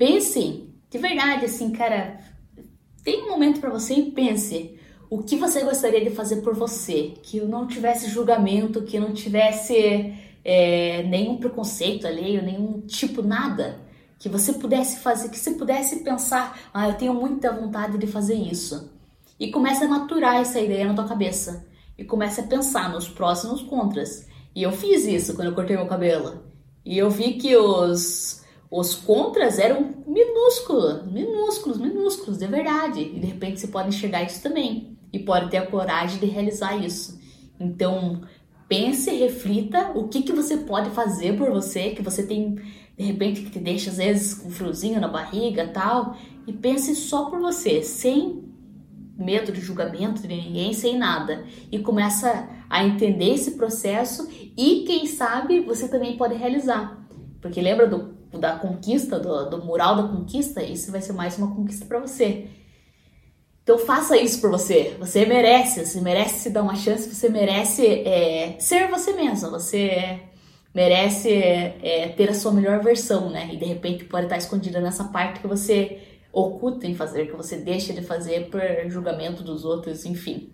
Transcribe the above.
Pensem, de verdade, assim, cara, tem um momento para você e pense o que você gostaria de fazer por você, que não tivesse julgamento, que não tivesse é, nenhum preconceito alheio, nenhum tipo nada, que você pudesse fazer, que você pudesse pensar, ah, eu tenho muita vontade de fazer isso. E começa a maturar essa ideia na tua cabeça. E começa a pensar nos e nos contras. E eu fiz isso quando eu cortei meu cabelo. E eu vi que os, os contras eram minúsculos, minúsculos, minúsculos, de verdade. E de repente você pode enxergar isso também. E pode ter a coragem de realizar isso. Então, pense, reflita o que, que você pode fazer por você, que você tem, de repente, que te deixa às vezes um friozinho na barriga tal. E pense só por você, sem medo de julgamento de ninguém, sem nada. E começa a entender esse processo e, quem sabe, você também pode realizar. Porque lembra do, da conquista, do, do mural da conquista? Isso vai ser mais uma conquista para você. Então faça isso por você. Você merece, você merece se dar uma chance, você merece é, ser você mesmo, você merece é, ter a sua melhor versão, né? E de repente pode estar escondida nessa parte que você oculta em fazer, que você deixa de fazer por julgamento dos outros, enfim.